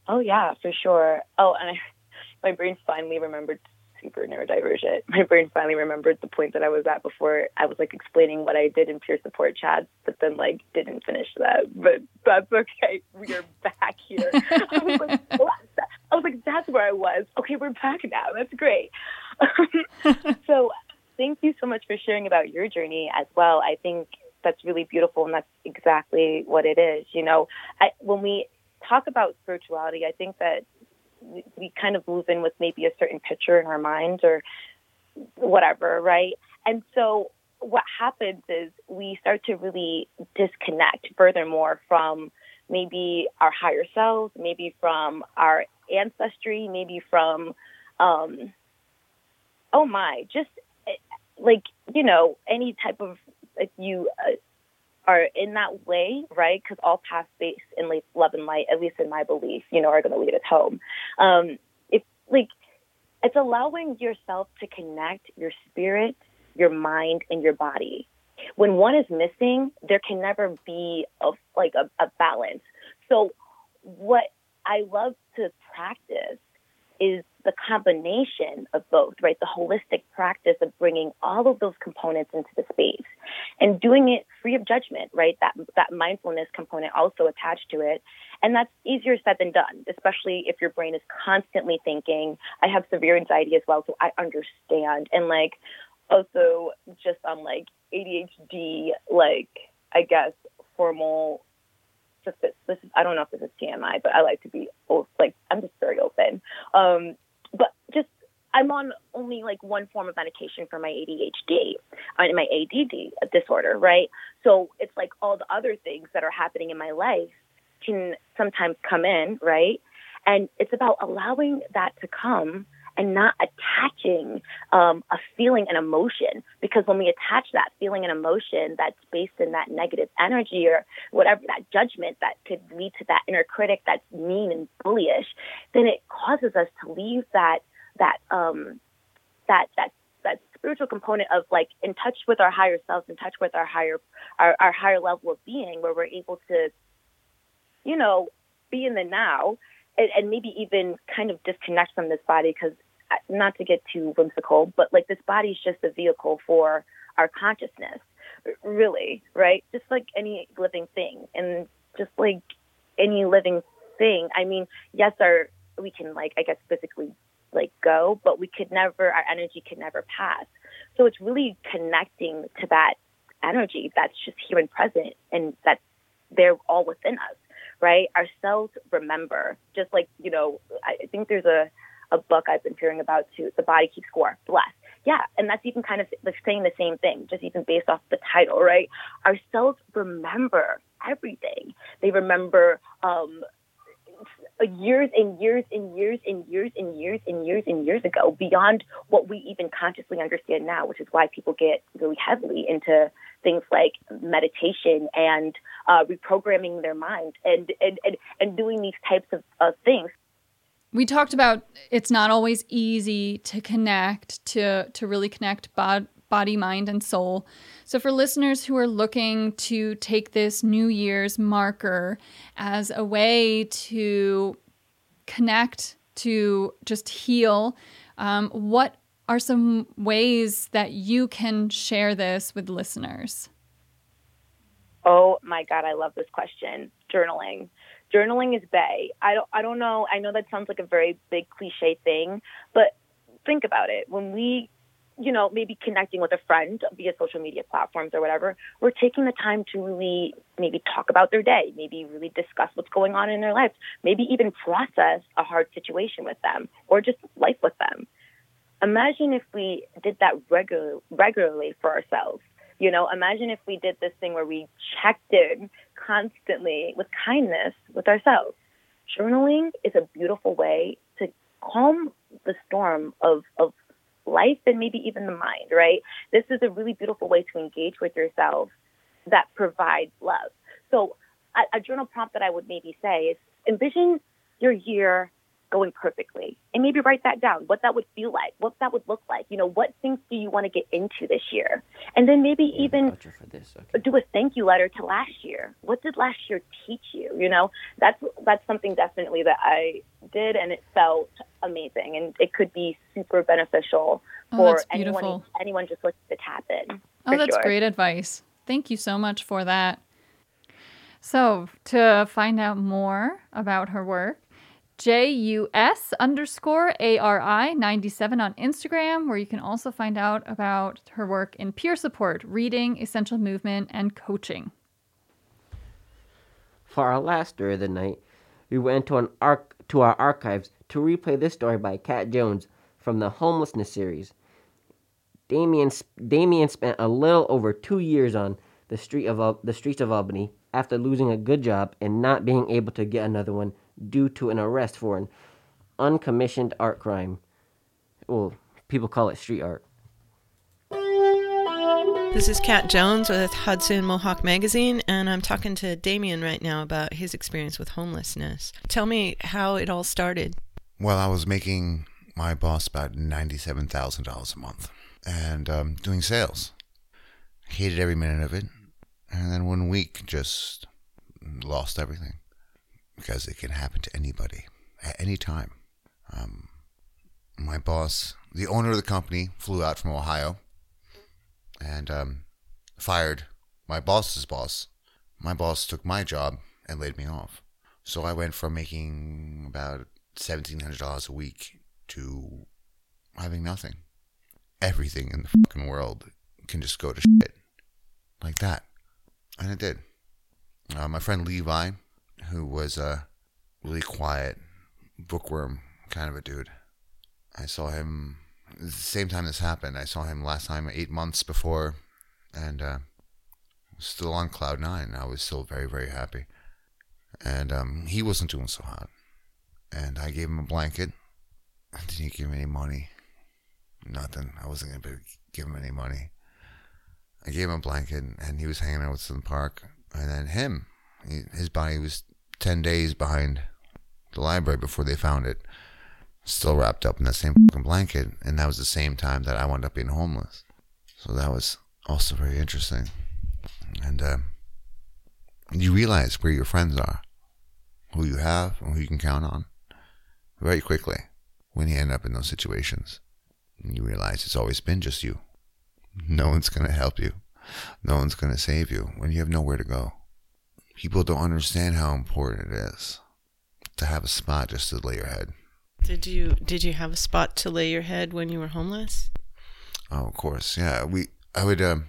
Oh, yeah, for sure. Oh, and I, my brain finally remembered super neurodivergent. My brain finally remembered the point that I was at before I was like explaining what I did in peer support chats, but then like didn't finish that. But that's okay. We are back here. I was like, what? I was like, that's where I was. Okay, we're back now. That's great. so thank you so much for sharing about your journey as well. I think that's really beautiful, and that's exactly what it is. You know, I, when we talk about spirituality, I think that we kind of move in with maybe a certain picture in our mind or whatever, right? And so what happens is we start to really disconnect furthermore from maybe our higher selves, maybe from our ancestry, maybe from, um, oh my, just eh, like, you know, any type of, if you uh, are in that way, right? Because all paths based in love and light, at least in my belief, you know, are going to lead us home. Um, if like, it's allowing yourself to connect your spirit, your mind, and your body. When one is missing, there can never be a like a, a balance. So, what I love to practice is the combination of both, right? The holistic practice of bringing all of those components into the space and doing it free of judgment, right? That that mindfulness component also attached to it. And that's easier said than done, especially if your brain is constantly thinking. I have severe anxiety as well, so I understand. And like also just on like ADHD, like I guess formal just this, this is, I don't know if this is TMI, but I like to be like I'm just very open. Um, but just I'm on only like one form of medication for my ADHD and uh, my ADD disorder, right? So it's like all the other things that are happening in my life can sometimes come in, right? And it's about allowing that to come and not attaching um, a feeling and emotion. Because when we attach that feeling and emotion that's based in that negative energy or whatever, that judgment that could lead to that inner critic that's mean and bullyish, then it causes us to leave that that um, that that that spiritual component of like in touch with our higher selves, in touch with our higher our, our higher level of being, where we're able to, you know, be in the now and, and maybe even kind of disconnect from this body because uh, not to get too whimsical, but like this body is just a vehicle for our consciousness, really, right? Just like any living thing, and just like any living thing. I mean, yes, our we can like I guess physically like go, but we could never our energy could never pass. So it's really connecting to that energy that's just here and present, and that's they're all within us right? Our cells remember, just like, you know, I think there's a, a book I've been hearing about too, The Body Keeps Score, bless. Yeah, and that's even kind of like saying the same thing, just even based off the title, right? Our cells remember everything. They remember um, years and years and years and years and years and years and years ago, beyond what we even consciously understand now, which is why people get really heavily into things like meditation and uh, reprogramming their mind and, and, and, and doing these types of, of things. We talked about it's not always easy to connect, to, to really connect bod- body, mind, and soul. So, for listeners who are looking to take this New Year's marker as a way to connect, to just heal, um, what are some ways that you can share this with listeners? Oh my God, I love this question. Journaling. Journaling is bay. I don't I don't know. I know that sounds like a very big cliche thing, but think about it. When we you know, maybe connecting with a friend via social media platforms or whatever, we're taking the time to really maybe talk about their day, maybe really discuss what's going on in their lives, maybe even process a hard situation with them or just life with them. Imagine if we did that regular, regularly for ourselves. You know, imagine if we did this thing where we checked in constantly with kindness with ourselves. Journaling is a beautiful way to calm the storm of, of life and maybe even the mind, right? This is a really beautiful way to engage with yourself that provides love. So, a, a journal prompt that I would maybe say is envision your year going perfectly. And maybe write that down what that would feel like what that would look like. You know what things do you want to get into this year? And then maybe yeah, even okay. do a thank you letter to last year. What did last year teach you? You know that's that's something definitely that i did and it felt amazing and it could be super beneficial oh, for anyone anyone just looking to tap in oh that's sure. great advice. Thank you so much for that. So, to find out more about her work, JUS underscore ARI 97 on Instagram, where you can also find out about her work in peer support, reading, essential movement, and coaching. For our last story of the night, we went to, an to our archives to replay this story by Kat Jones from the Homelessness series. Damien Damien spent a little over two years on the street of the streets of Albany after losing a good job and not being able to get another one due to an arrest for an uncommissioned art crime. Well, people call it street art. This is Kat Jones with Hudson Mohawk Magazine, and I'm talking to Damien right now about his experience with homelessness. Tell me how it all started. Well, I was making my boss about ninety-seven thousand dollars a month, and um, doing sales. Hated every minute of it, and then one week just lost everything because it can happen to anybody at any time. Um, my boss, the owner of the company, flew out from Ohio and um, fired my boss's boss. My boss took my job and laid me off. So I went from making about seventeen hundred dollars a week to having nothing. Everything in the fucking world can just go to shit like that, and it did. Uh, my friend Levi, who was a really quiet bookworm kind of a dude, I saw him the same time this happened. I saw him last time eight months before, and uh, still on cloud nine. I was still very very happy, and um, he wasn't doing so hot. And I gave him a blanket. Didn't give him any money. Nothing. I wasn't gonna give him any money. I gave him a blanket, and he was hanging out with us in the park. And then him, he, his body was ten days behind the library before they found it still wrapped up in that same blanket, and that was the same time that I wound up being homeless. So that was also very interesting. And uh, you realize where your friends are, who you have, and who you can count on, very quickly when you end up in those situations. And you realize it's always been just you. No one's going to help you. No one's going to save you when you have nowhere to go. People don't understand how important it is to have a spot just to lay your head. Did you did you have a spot to lay your head when you were homeless? Oh, of course, yeah. We I would um,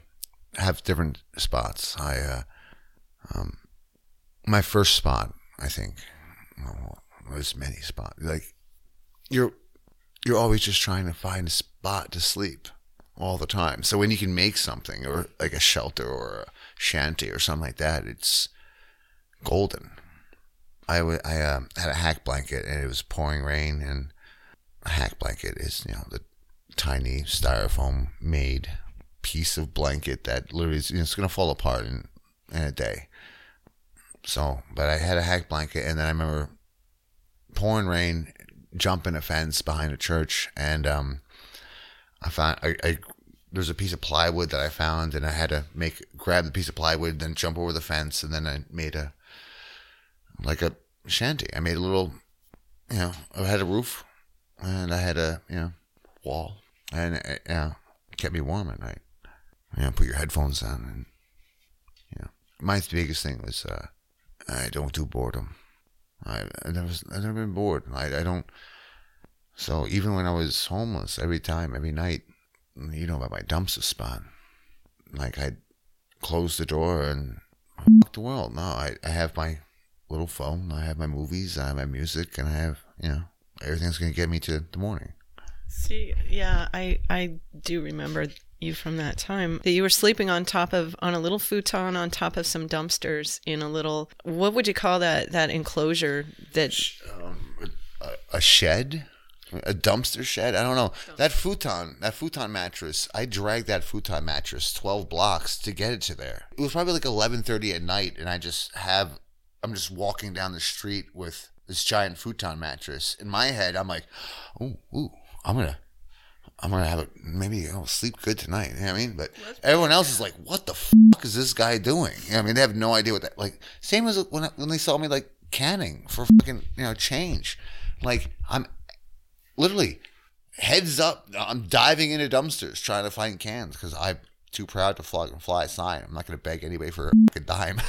have different spots. I uh, um, my first spot, I think, well, there's many spots. Like you're you're always just trying to find a spot to sleep all the time. So when you can make something or like a shelter or a shanty or something like that, it's golden. I, w- I uh, had a hack blanket and it was pouring rain and a hack blanket is you know the tiny styrofoam made piece of blanket that literally is, you know, it's gonna fall apart in in a day. So, but I had a hack blanket and then I remember pouring rain, jumping a fence behind a church and um, I found I, I there's a piece of plywood that I found and I had to make grab the piece of plywood then jump over the fence and then I made a like a shanty. I made a little, you know, I had a roof and I had a, you know, wall and it, know, kept me warm at night. You know, put your headphones on and, you know, my biggest thing was, uh, I don't do boredom. I, I never, I've never been bored. I, I don't, so even when I was homeless, every time, every night, you know about my dumpster spot. Like I'd close the door and fuck the world. No, I, I have my little phone. I have my movies. I have my music, and I have you know everything's gonna get me to the morning. See, yeah, I I do remember you from that time that you were sleeping on top of on a little futon on top of some dumpsters in a little what would you call that that enclosure that um, a, a shed a dumpster shed. I don't know. That futon, that futon mattress, I dragged that futon mattress 12 blocks to get it to there. It was probably like 11:30 at night and I just have I'm just walking down the street with this giant futon mattress. In my head, I'm like, "Ooh, ooh, I'm to I'm gonna have a maybe I'll sleep good tonight. You know what I mean? But everyone else is like, "What the fuck is this guy doing?" You know I mean, they have no idea what that. Like, same as when when they saw me like canning for fucking you know change. Like, I'm literally heads up. I'm diving into dumpsters trying to find cans because I'm too proud to fly, fly a sign. I'm not going to beg anybody for a fucking dime.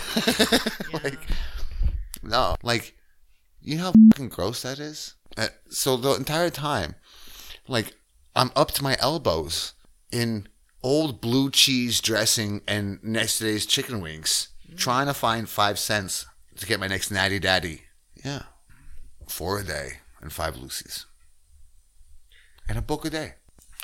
like, no, like, you know how fucking gross that is? Uh, so the entire time, like, I'm up to my elbows in old blue cheese dressing and next day's chicken wings, trying to find five cents to get my next natty daddy. Yeah. Four a day and five Lucy's and a book a day.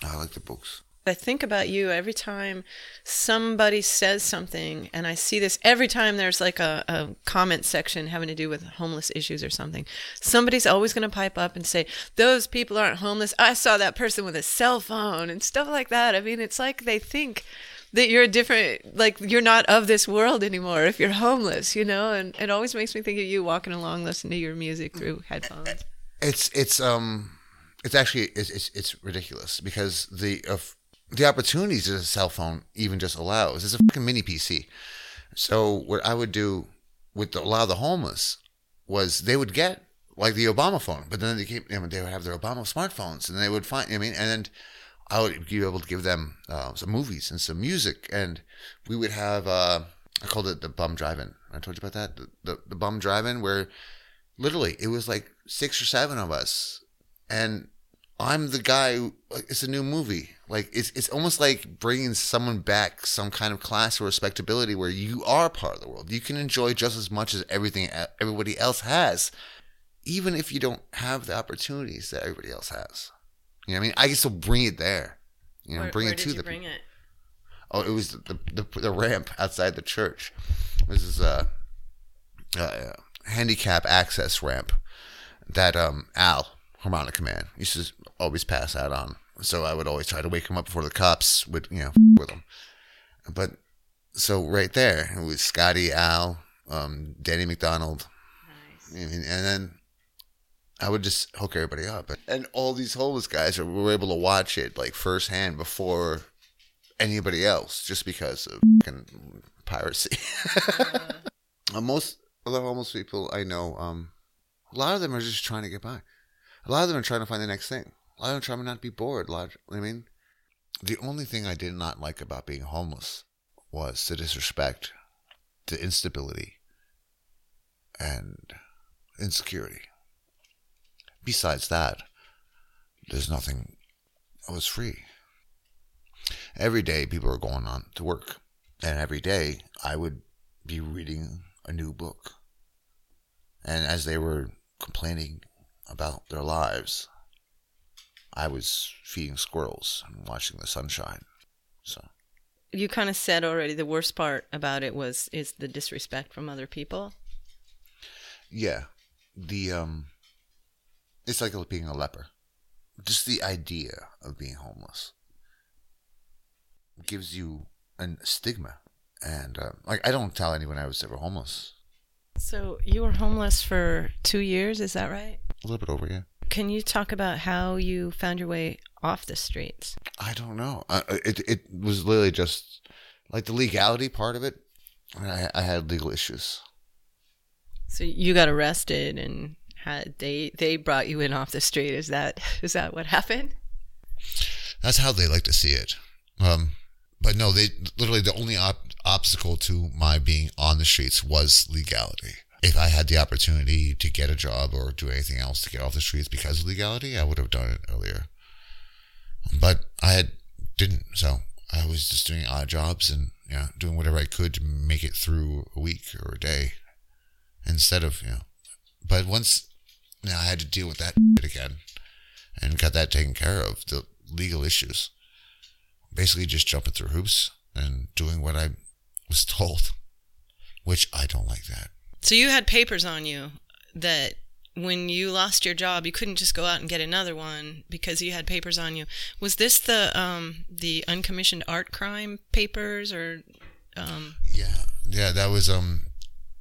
I like the books. I think about you every time somebody says something, and I see this every time there's like a, a comment section having to do with homeless issues or something. Somebody's always going to pipe up and say, Those people aren't homeless. I saw that person with a cell phone and stuff like that. I mean, it's like they think that you're a different like you're not of this world anymore if you're homeless you know and it always makes me think of you walking along listening to your music through headphones It's it's um it's actually it's it's, it's ridiculous because the of the opportunities that a cell phone even just allows is a fucking mini PC. So what I would do with the, a lot of the homeless was they would get like the Obama phone, but then they keep you know, they would have their Obama smartphones, and they would find I mean, and I would be able to give them uh, some movies and some music, and we would have uh, I called it the bum drive-in. I told you about that the, the, the bum drive-in where literally it was like six or seven of us and i'm the guy who, it's a new movie. Like it's, it's almost like bringing someone back some kind of class or respectability where you are part of the world. You can enjoy just as much as everything everybody else has even if you don't have the opportunities that everybody else has. You know what i mean? I can still bring it there. You know where, bring where it to the bring it? Oh, it was the the, the ramp outside the church. This is a, a handicap access ramp that um Al harmonica man used to always pass out on. So I would always try to wake him up before the cops would you know with him. But so right there it was Scotty Al, um, Danny McDonald, and, and then I would just hook everybody up, and all these homeless guys were, able to watch it like firsthand before anybody else, just because of fucking piracy. Most of the homeless people I know, um, a lot of them are just trying to get by. A lot of them are trying to find the next thing. Of them are not to be bored. Lot, I mean, the only thing I did not like about being homeless was the disrespect, the instability, and insecurity. Besides that, there's nothing. I was free. Every day, people were going on to work, and every day I would be reading a new book. And as they were complaining about their lives, I was feeding squirrels and watching the sunshine. So you kind of said already the worst part about it was is the disrespect from other people yeah, the um, it's like being a leper. Just the idea of being homeless gives you a stigma, and uh, like I don't tell anyone I was ever homeless. so you were homeless for two years is that right A little bit over, yeah. Can you talk about how you found your way off the streets I don't know. I, it it was literally just like the legality part of it. I, I had legal issues. so you got arrested and had they they brought you in off the street is that is that what happened That's how they like to see it. Um, but no, they literally the only op- obstacle to my being on the streets was legality. If I had the opportunity to get a job or do anything else to get off the streets because of legality, I would have done it earlier. But I had didn't, so I was just doing odd jobs and yeah, doing whatever I could to make it through a week or a day, instead of you know. But once now I had to deal with that again, and got that taken care of. The legal issues, basically just jumping through hoops and doing what I was told, which I don't like that. So you had papers on you that when you lost your job you couldn't just go out and get another one because you had papers on you. Was this the um the uncommissioned art crime papers or um? Yeah, yeah, that was um,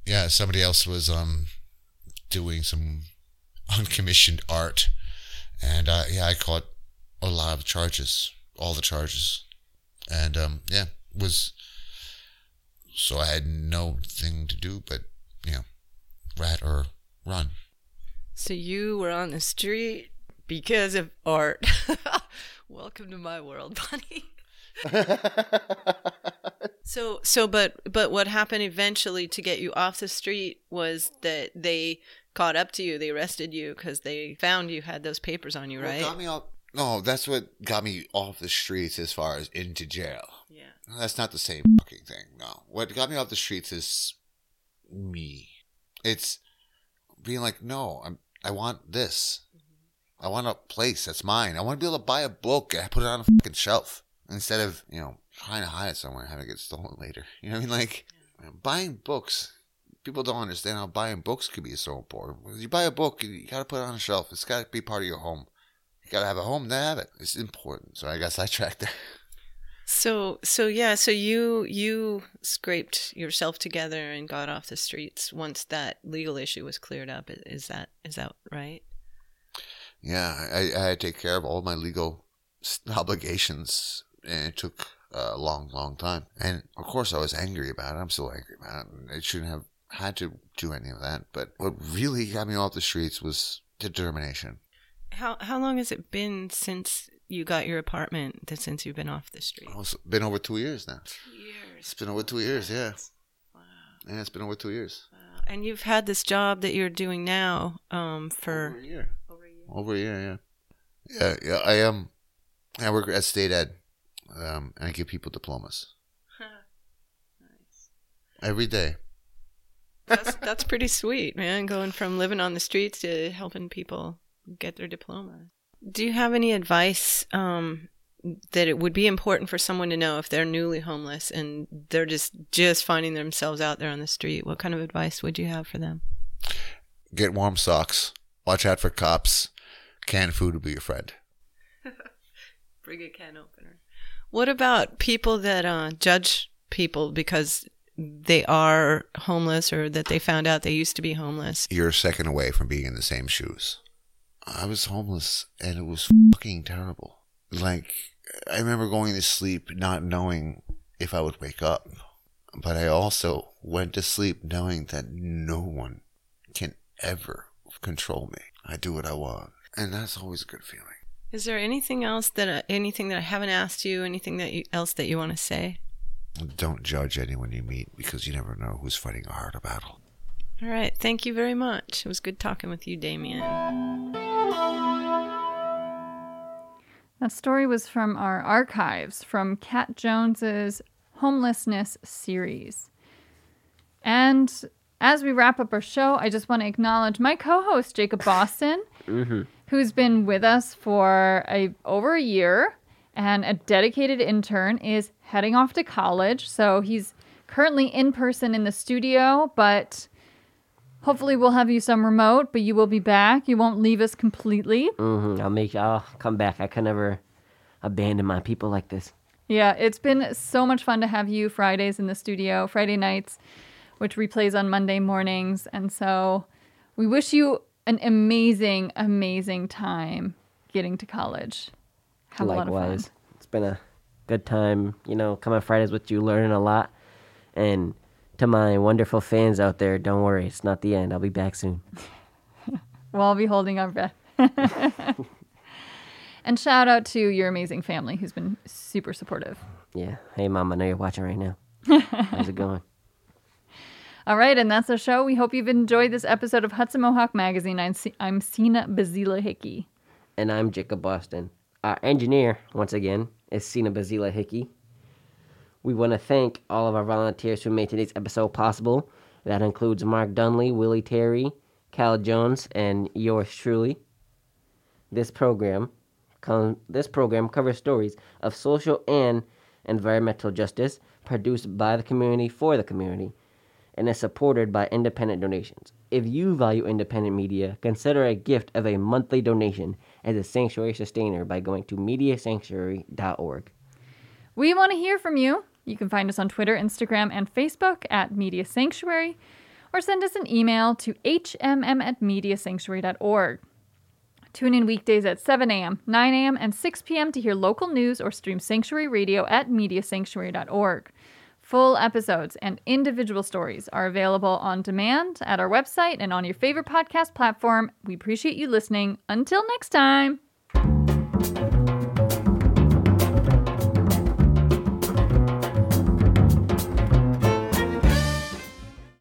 yeah, somebody else was um, doing some uncommissioned art, and uh, yeah, I caught a lot of charges, all the charges, and um, yeah, was so I had no thing to do but you know, rat or run. So you were on the street because of art. Welcome to my world, Bunny. so so but but what happened eventually to get you off the street was that they caught up to you, they arrested you because they found you had those papers on you, right? got me off? No, that's what got me off the streets as far as into jail. Yeah. That's not the same fucking thing. No. What got me off the streets is me. It's being like, no, I'm, I want this. I want a place that's mine. I want to be able to buy a book and put it on a fucking shelf instead of you know trying to hide it somewhere and having it get stolen later. You know what I mean? Like know, buying books. People don't understand how buying books could be so important. You buy a book, you gotta put it on a shelf. It's gotta be part of your home. You gotta have a home to have it. It's important. So I got sidetracked there. So so yeah, so you you scraped yourself together and got off the streets once that legal issue was cleared up. Is that is that right? Yeah, I, I had to take care of all my legal obligations, and it took a long, long time. And of course, I was angry about it. I'm still angry about it. and I shouldn't have had to do any of that. But what really got me off the streets was determination. How how long has it been since you got your apartment? That since you've been off the street? Oh, It's been over two years now. Two years. It's been over two years, yeah. Wow. Yeah, it's been over two years. Wow. And you've had this job that you're doing now um, for Over a year. Over a year, yeah. Yeah, yeah. I am. I work at state ed, um, and I give people diplomas nice. every day. that's that's pretty sweet, man. Going from living on the streets to helping people get their diplomas. Do you have any advice um, that it would be important for someone to know if they're newly homeless and they're just just finding themselves out there on the street? What kind of advice would you have for them? Get warm socks. Watch out for cops. Canned food will be your friend. Bring a can opener. What about people that uh, judge people because they are homeless or that they found out they used to be homeless? You're a second away from being in the same shoes. I was homeless and it was fucking terrible. Like, I remember going to sleep not knowing if I would wake up. But I also went to sleep knowing that no one can ever control me. I do what I want. And that's always a good feeling. Is there anything else that uh, anything that I haven't asked you? Anything that you, else that you want to say? Don't judge anyone you meet because you never know who's fighting a harder battle. All right. Thank you very much. It was good talking with you, Damien. That story was from our archives from Kat Jones's homelessness series. And as we wrap up our show, I just want to acknowledge my co-host Jacob Boston, Mm-hmm. who's been with us for a over a year and a dedicated intern is heading off to college. So he's currently in person in the studio, but hopefully we'll have you some remote, but you will be back. You won't leave us completely. Mm-hmm. I'll make. I'll come back. I can never abandon my people like this. Yeah, it's been so much fun to have you Fridays in the studio, Friday nights, which replays on Monday mornings. And so we wish you an amazing, amazing time getting to college. Have a lot of Likewise, it's been a good time. You know, coming Fridays with you, learning a lot. And to my wonderful fans out there, don't worry, it's not the end. I'll be back soon. We'll all be holding our breath. and shout out to your amazing family who's been super supportive. Yeah. Hey, mom, I know you're watching right now. How's it going? All right, and that's our show. We hope you've enjoyed this episode of Hudson Mohawk Magazine. I'm, C- I'm Sina Bazila Hickey. And I'm Jacob Boston. Our engineer, once again, is Sina Bazila Hickey. We want to thank all of our volunteers who made today's episode possible. That includes Mark Dunlea, Willie Terry, Kat Jones, and yours truly. This program, com- this program covers stories of social and environmental justice produced by the community for the community and is supported by independent donations. If you value independent media, consider a gift of a monthly donation as a sanctuary sustainer by going to mediasanctuary.org. We want to hear from you. You can find us on Twitter, Instagram, and Facebook at Media Sanctuary, or send us an email to hmm at mediasanctuary.org. Tune in weekdays at 7 a.m., 9 a.m., and 6 p.m. to hear local news or stream Sanctuary Radio at mediasanctuary.org. Full episodes and individual stories are available on demand at our website and on your favorite podcast platform. We appreciate you listening. Until next time.